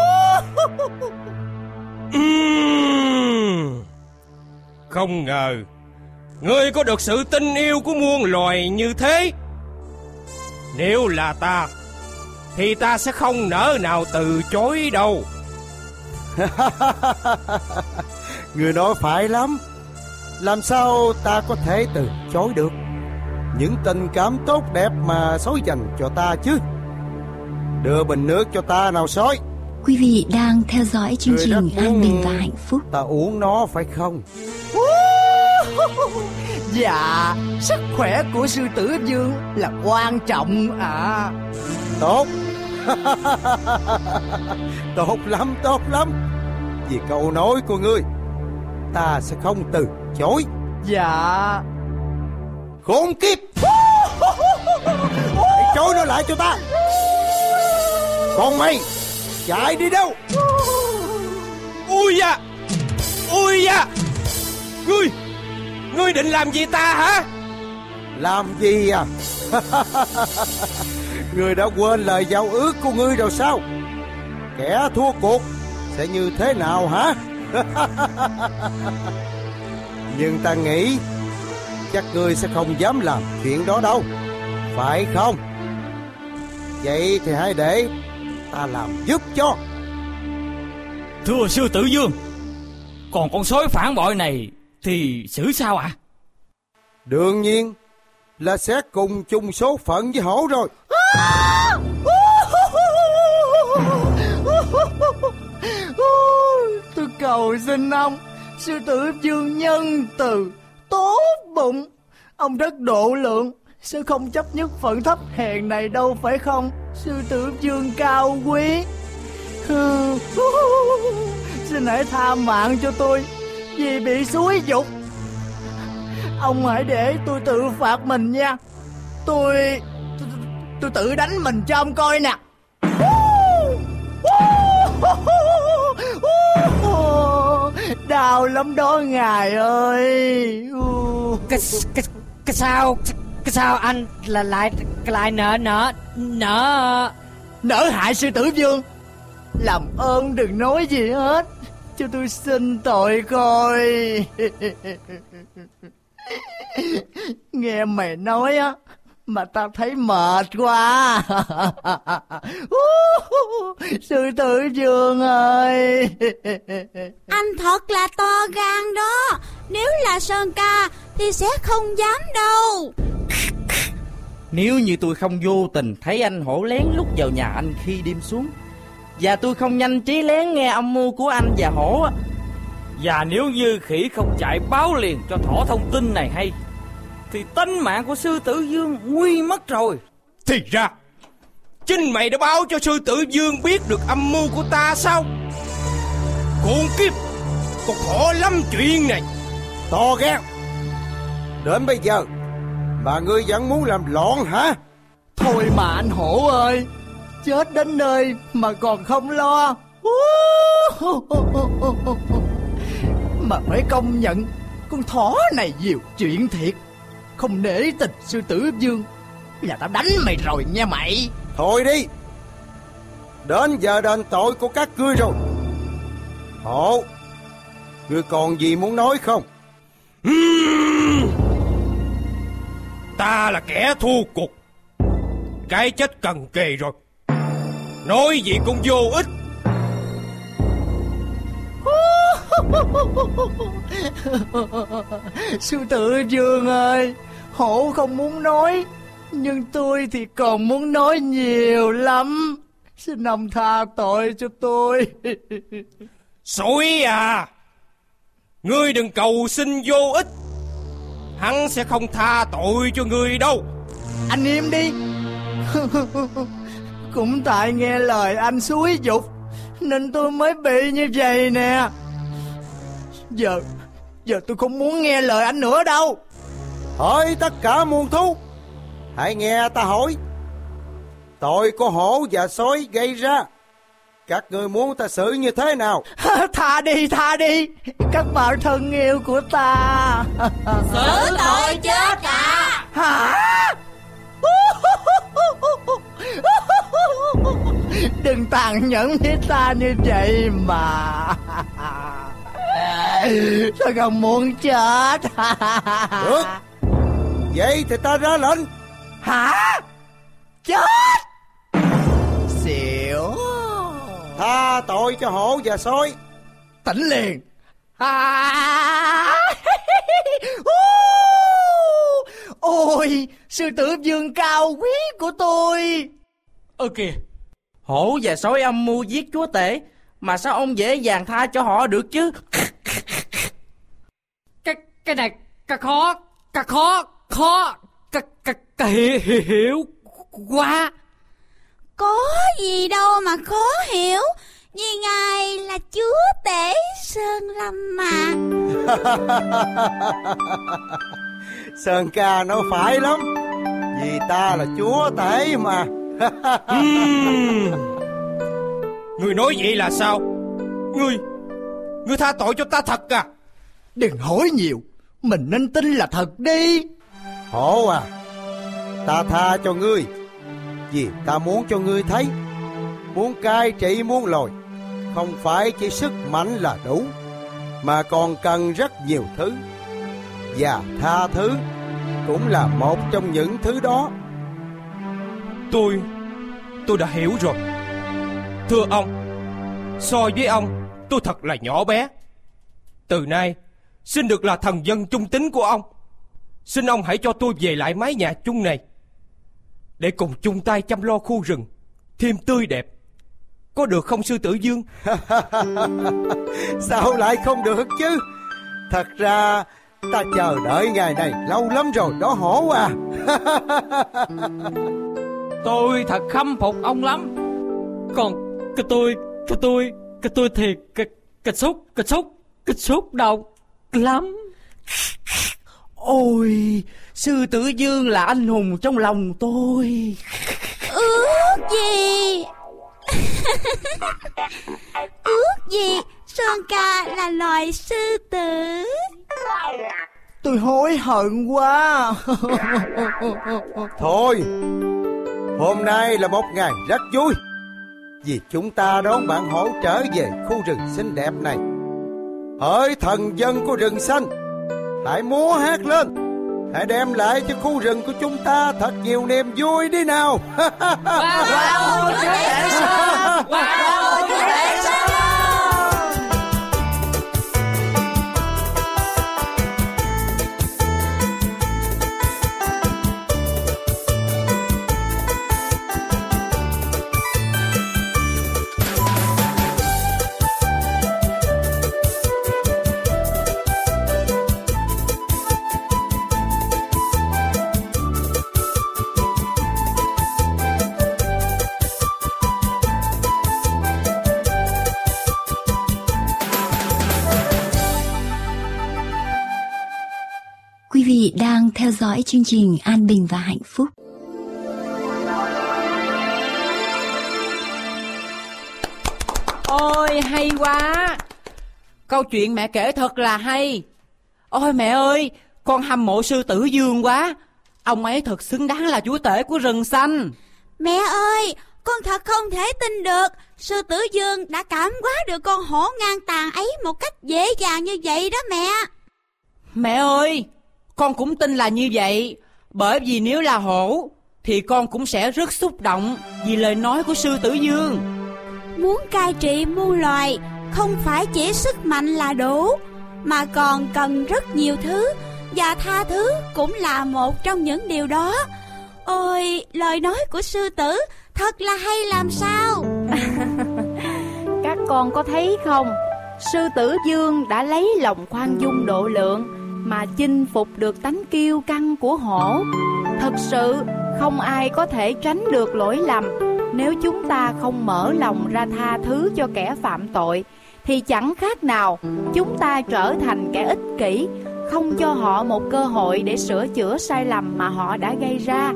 Ừm. Không ngờ Ngươi có được sự tin yêu của muôn loài như thế. Nếu là ta Thì ta sẽ không nỡ nào từ chối đâu. Người nói phải lắm. Làm sao ta có thể từ chối được Những tình cảm tốt đẹp mà sói dành cho ta chứ? Đưa bình nước cho ta nào sói Quý vị đang theo dõi chương Người trình An Bình và Hạnh Phúc. Ta uống nó phải không? Dạ Sức khỏe của sư tử vương là quan trọng à Tốt. Tốt lắm tốt lắm. Vì câu nói của ngươi Ta sẽ không từ chối. Dạ Khốn kiếp. Hãy chối nó lại cho ta. Còn mày Chạy đi đâu? Ui da Ui da. Ngươi Ngươi định làm gì ta hả? Làm gì à? Ngươi đã quên lời giao ước của ngươi rồi sao? Kẻ thua cuộc Sẽ như thế nào hả? Nhưng ta nghĩ Chắc ngươi sẽ không dám làm chuyện đó đâu. Phải không? Vậy thì hãy để Ta làm giúp cho. Thưa sư tử vương Còn con sói phản bội này Thì xử sao ạ? Đương nhiên Là sẽ cùng chung số phận với hổ rồi. Tôi cầu xin ông Sư tử vương nhân từ Tốt bụng. Ông rất độ lượng. Sư không chấp nhất phận thấp hèn này đâu phải không? Sư tử dương cao quý. Xin hãy tha mạng cho tôi Vì bị suối dục. Ông hãy để tôi tự phạt mình nha. Tôi Tôi, tôi tự đánh mình cho ông coi nè. Đau lắm đó ngài ơi. Cái, cái, cái sao cái sao anh là lại lại nợ nợ nợ Nỡ hại sư tử vương. Làm ơn đừng nói gì hết Cho tôi xin tội coi. Nghe mày nói á mà ta thấy mệt quá. Sư tử dương ơi. Anh thật là to gan đó. Nếu là Sơn ca thì sẽ không dám đâu. Nếu như tôi không vô tình thấy anh hổ lén lúc vào nhà anh khi đêm xuống Và tôi không nhanh trí lén nghe âm mưu của anh và hổ Và nếu như khỉ không chạy báo liền cho thỏ thông tin này hay Thì tính mạng của sư tử dương nguy mất rồi. Thì ra Chính mày đã báo cho sư tử dương biết được âm mưu của ta sao? Cuồng kiếp Con thỏ lắm chuyện này. To gan. Đến bây giờ Mà ngươi vẫn muốn làm loạn hả? Thôi mà anh hổ ơi Chết đến nơi mà còn không lo. Mà phải công nhận Con thỏ này nhiều chuyện thiệt Không nể tình sư tử dương. Là tao đánh mày rồi nha mày. Thôi đi. Đến giờ đền tội của các ngươi rồi. Hổ Ngươi còn gì muốn nói không? Ta là kẻ thua cuộc Cái chết cần kề rồi. Nói gì cũng vô ích. Sư tử dương ơi Hổ không muốn nói Nhưng tôi thì còn muốn nói nhiều lắm. Xin ông tha tội cho tôi. Sói à Ngươi đừng cầu xin vô ích. Hắn sẽ không tha tội cho ngươi đâu. Anh im đi. Cũng tại nghe lời anh xúi dục Nên tôi mới bị như vậy nè. Giờ Giờ tôi không muốn nghe lời anh nữa đâu Hỏi tất cả muôn thú. Hãy nghe ta hỏi. Tội của hổ và sói gây ra. Các người muốn ta xử như thế nào? Tha đi tha đi. Các bạn thân yêu của ta. Xử tội chết cả. Hả? Đừng tàn nhẫn với ta như vậy mà. Sao không muốn chết. Được Vậy thì ta ra lệnh. Hả? Chết! Xỉu. Tha tội cho hổ và sói. Tỉnh liền. À... Ôi Sư tử dương cao quý của tôi. Ơ kìa Hổ và sói âm mưu giết chúa tể Mà sao ông dễ dàng tha cho họ được chứ? Cái cái này cái khó cái khó khó hiểu, hiểu quá. Có gì đâu mà khó hiểu. Vì ngài là chúa tể Sơn Lâm mà. Sơn ca nói phải lắm. Vì ta là chúa tể mà. Ngươi nói vậy là sao? Ngươi Ngươi tha tội cho ta thật à? Đừng hỏi nhiều. Mình nên tin là thật đi Hổ à Ta tha cho ngươi. Vì ta muốn cho ngươi thấy Muốn cai trị muốn lồi, Không phải chỉ sức mạnh là đủ Mà còn cần rất nhiều thứ. Và tha thứ Cũng là một trong những thứ đó. Tôi Tôi đã hiểu rồi. Thưa ông So với ông Tôi thật là nhỏ bé. Từ nay Xin được là thần dân trung tín của ông. Xin ông hãy cho tôi về lại mái nhà chung này. Để cùng chung tay chăm lo khu rừng. Thêm tươi đẹp. Có được không sư tử dương? Sao lại không được chứ? Thật ra Ta chờ đợi ngày này lâu lắm rồi đó hổ à. Tôi thật khâm phục ông lắm. Còn cái tôi Cái tôi Cái tôi thiệt Cái, cái xúc Cái xúc Cái xúc đầu lắm Ôi Sư tử dương là anh hùng trong lòng tôi. Ước gì? Ước gì Sơn ca là loài sư tử? Tôi hối hận quá. Thôi Hôm nay là một ngày rất vui. Vì chúng ta đón bạn hổ trở về khu rừng xinh đẹp này. Hỡi thần dân của rừng xanh Hãy múa hát lên Hãy đem lại cho khu rừng của chúng ta thật nhiều niềm vui đi nào. wow, wow, wow, wow, wow, vị đang theo dõi chương trình An Bình và Hạnh Phúc. Ôi hay quá. Câu chuyện mẹ kể thật là hay. Ôi mẹ ơi Con hâm mộ sư tử dương quá. Ông ấy thật xứng đáng là chúa tể của rừng xanh. Mẹ ơi Con thật không thể tin được. Sư tử dương đã cảm hóa được con hổ ngang tàn ấy Một cách dễ dàng như vậy đó mẹ. Mẹ ơi con cũng tin là như vậy, bởi vì nếu là hổ thì con cũng sẽ rất xúc động vì lời nói của sư tử Dương. Muốn cai trị muôn loài không phải chỉ sức mạnh là đủ mà còn cần rất nhiều thứ và tha thứ cũng là một trong những điều đó. Ôi, lời nói của sư tử thật là hay làm sao. Các con có thấy không? Sư tử Dương đã lấy lòng khoan dung độ lượng mà chinh phục được tánh kiêu căng của hổ. Thật sự, không ai có thể tránh được lỗi lầm. Nếu chúng ta không mở lòng ra tha thứ cho kẻ phạm tội, thì chẳng khác nào chúng ta trở thành kẻ ích kỷ, không cho họ một cơ hội để sửa chữa sai lầm mà họ đã gây ra.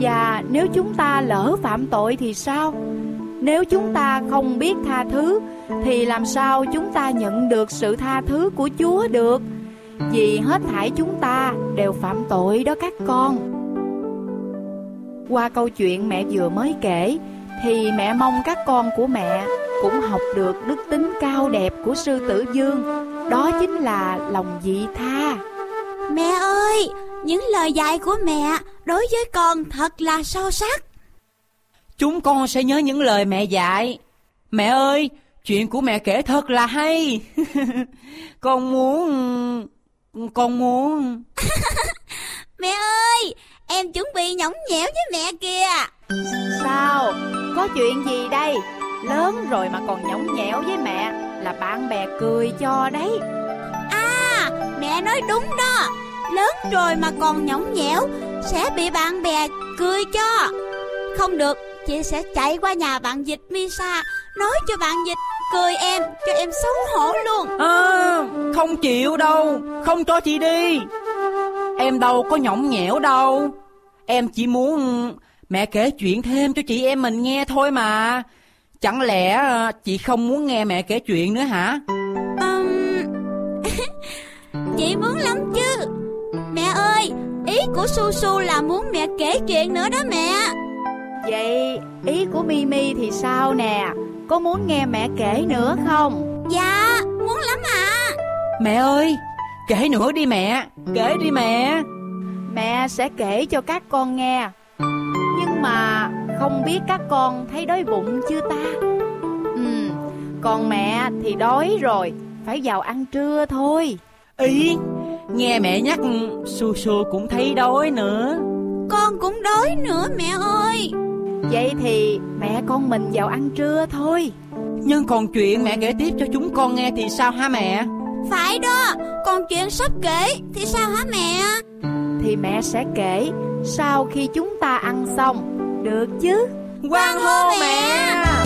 Và nếu chúng ta lỡ phạm tội thì sao? Nếu chúng ta không biết tha thứ, thì làm sao chúng ta nhận được sự tha thứ của chúa được? Vì hết thảy chúng ta đều phạm tội đó các con. Qua câu chuyện mẹ vừa mới kể Thì mẹ mong các con của mẹ cũng học được đức tính cao đẹp của sư tử dương. Đó chính là lòng dị tha. Mẹ ơi, những lời dạy của mẹ đối với con thật là sâu sắc. Chúng con sẽ nhớ những lời mẹ dạy. Mẹ ơi, chuyện của mẹ kể thật là hay. Con muốn con muốn. Mẹ ơi Em chuẩn bị nhõng nhẽo với mẹ kìa. Sao? Có chuyện gì đây? Lớn rồi mà còn nhõng nhẽo với mẹ Là bạn bè cười cho đấy. À mẹ nói đúng đó. Lớn rồi mà còn nhõng nhẽo Sẽ bị bạn bè cười cho. Không được Chị sẽ chạy qua nhà bạn dịch Misa Nói cho bạn dịch cười em cho em xấu hổ luôn. À, Không chịu đâu Không cho chị đi. Em đâu có nhõng nhẽo đâu. Em chỉ muốn mẹ kể chuyện thêm cho chị em mình nghe thôi mà. Chẳng lẽ ờ, chị không muốn nghe mẹ kể chuyện nữa hả? Um, Chị muốn lắm chứ. Mẹ ơi Ý của Su Su là muốn mẹ kể chuyện nữa đó mẹ. Vậy ý của Mimi thì sao nè có muốn nghe mẹ kể nữa không? Dạ, muốn lắm ạ à. Mẹ ơi, kể nữa đi mẹ, kể đi mẹ Mẹ sẽ kể cho các con nghe Nhưng mà không biết các con thấy đói bụng chưa ta? Ừ, còn mẹ thì đói rồi, phải vào ăn trưa thôi Ý, nghe mẹ nhắc Su Su cũng thấy đói nữa Con cũng đói nữa mẹ ơi Vậy thì mẹ con mình vào ăn trưa thôi. Nhưng còn chuyện mẹ kể tiếp cho chúng con nghe thì sao hả mẹ? Phải đó Còn chuyện sắp kể thì sao hả mẹ? Thì mẹ sẽ kể Sau khi chúng ta ăn xong. Được chứ? Quang hô mẹ, mẹ.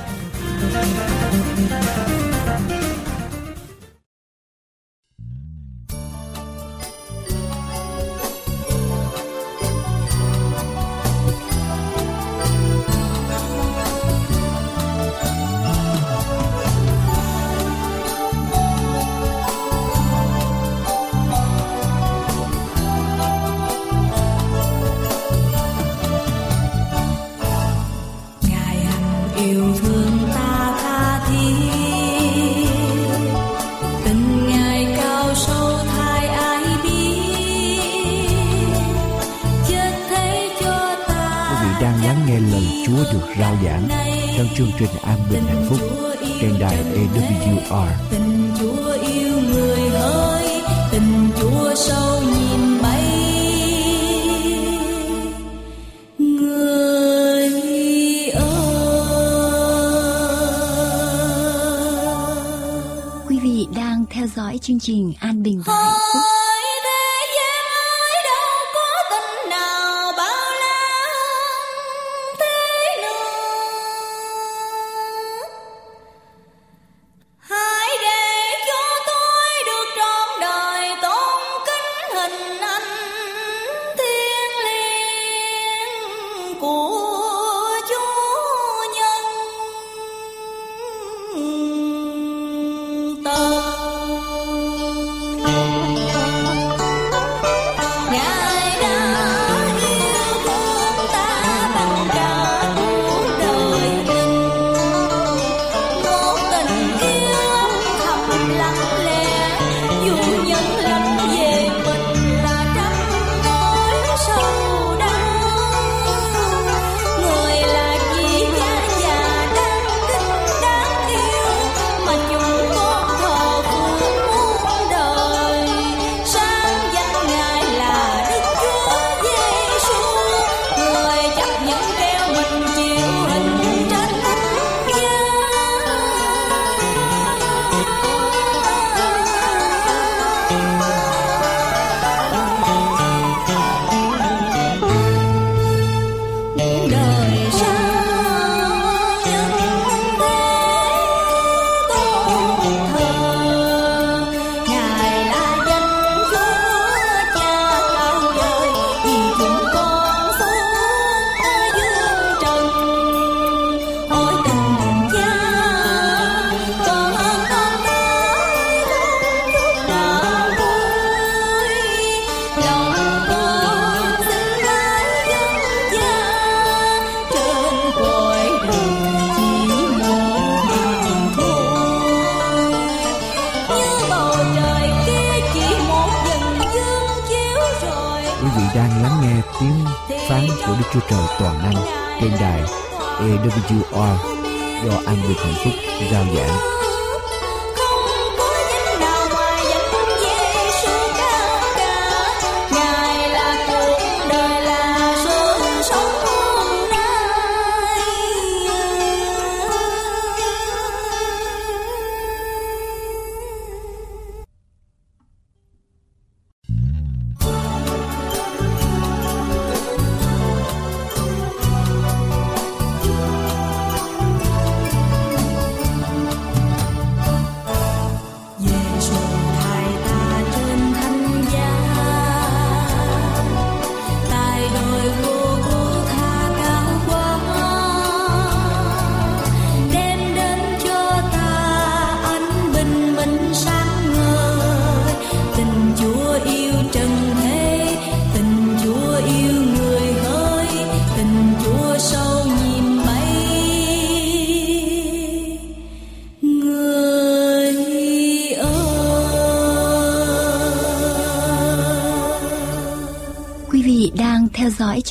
Thank you. Yeah. do an bình hạnh phúc giao giảng.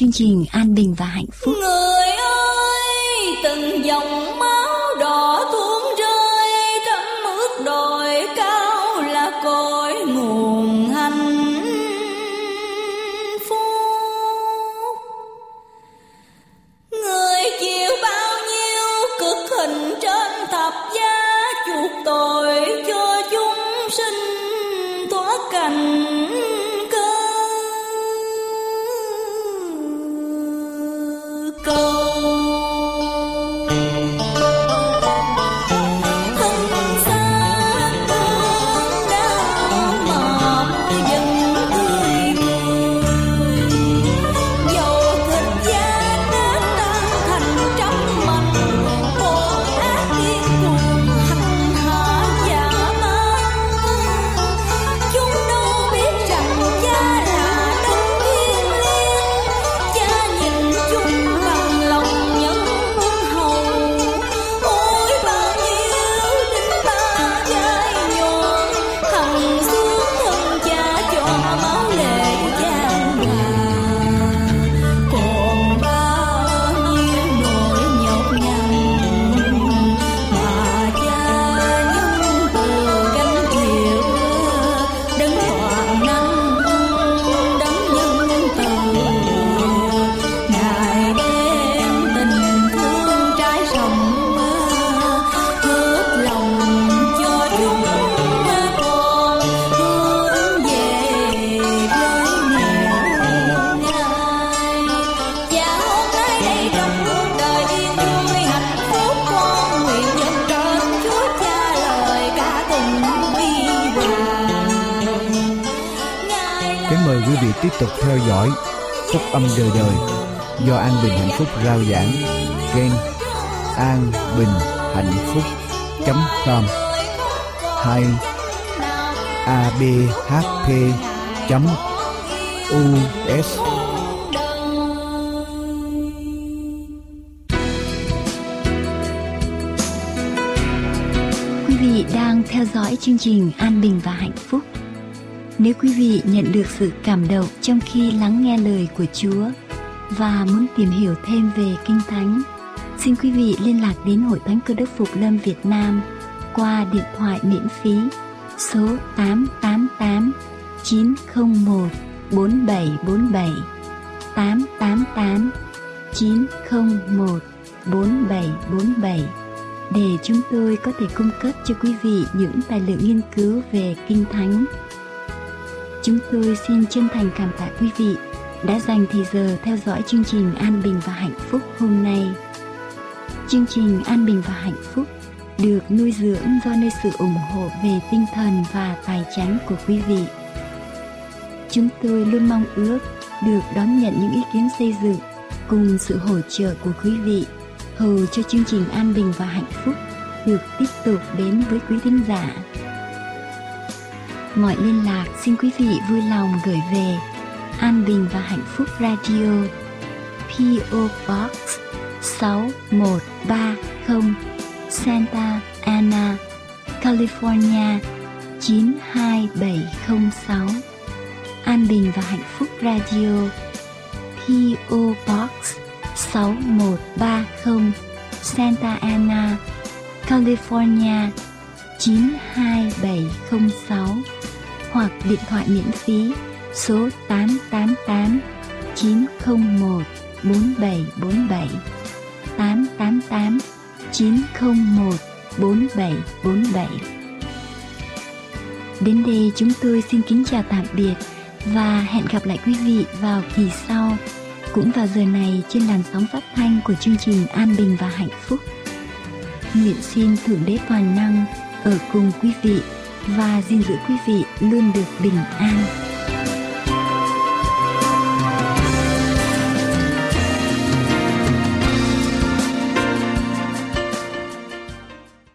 chương trình An Bình và Hạnh Âm đời đời. Do An Bình Hạnh Phúc rao giảng. Trên an bình hạnh phúc com. Hay abhp us Quý vị đang theo dõi chương trình An Bình và Hạnh Phúc. Nếu quý vị nhận được sự cảm động trong khi lắng nghe lời của Chúa và muốn tìm hiểu thêm về Kinh Thánh, xin quý vị liên lạc đến Hội Thánh Cơ đốc Phục Lâm Việt Nam qua điện thoại miễn phí số 888 901 4747 888 901 4747 để chúng tôi có thể cung cấp cho quý vị những tài liệu nghiên cứu về Kinh Thánh. Chúng tôi xin chân thành cảm tạ quý vị đã dành thời giờ theo dõi chương trình An Bình và Hạnh Phúc hôm nay. Chương trình An Bình và Hạnh Phúc được nuôi dưỡng do nơi sự ủng hộ về tinh thần và tài chính của quý vị. Chúng tôi luôn mong ước được đón nhận những ý kiến xây dựng cùng sự hỗ trợ của quý vị hầu cho chương trình an bình và hạnh phúc được tiếp tục đến với quý thính giả. Mọi liên lạc xin quý vị vui lòng gửi về An Bình và Hạnh Phúc Radio PO Box 6130 Santa Ana, California 92706 An Bình và Hạnh Phúc Radio PO Box 6130 Santa Ana, California 92706 hoặc điện thoại miễn phí, số 888 901 4747 888 901 4747 Đến đây chúng tôi xin kính chào tạm biệt và hẹn gặp lại quý vị vào kỳ sau. Cũng vào giờ này trên làn sóng phát thanh của chương trình An Bình và Hạnh Phúc. Nguyện xin Thượng Đế Toàn Năng ở cùng quý vị và gìn giữ quý vị luôn được bình an.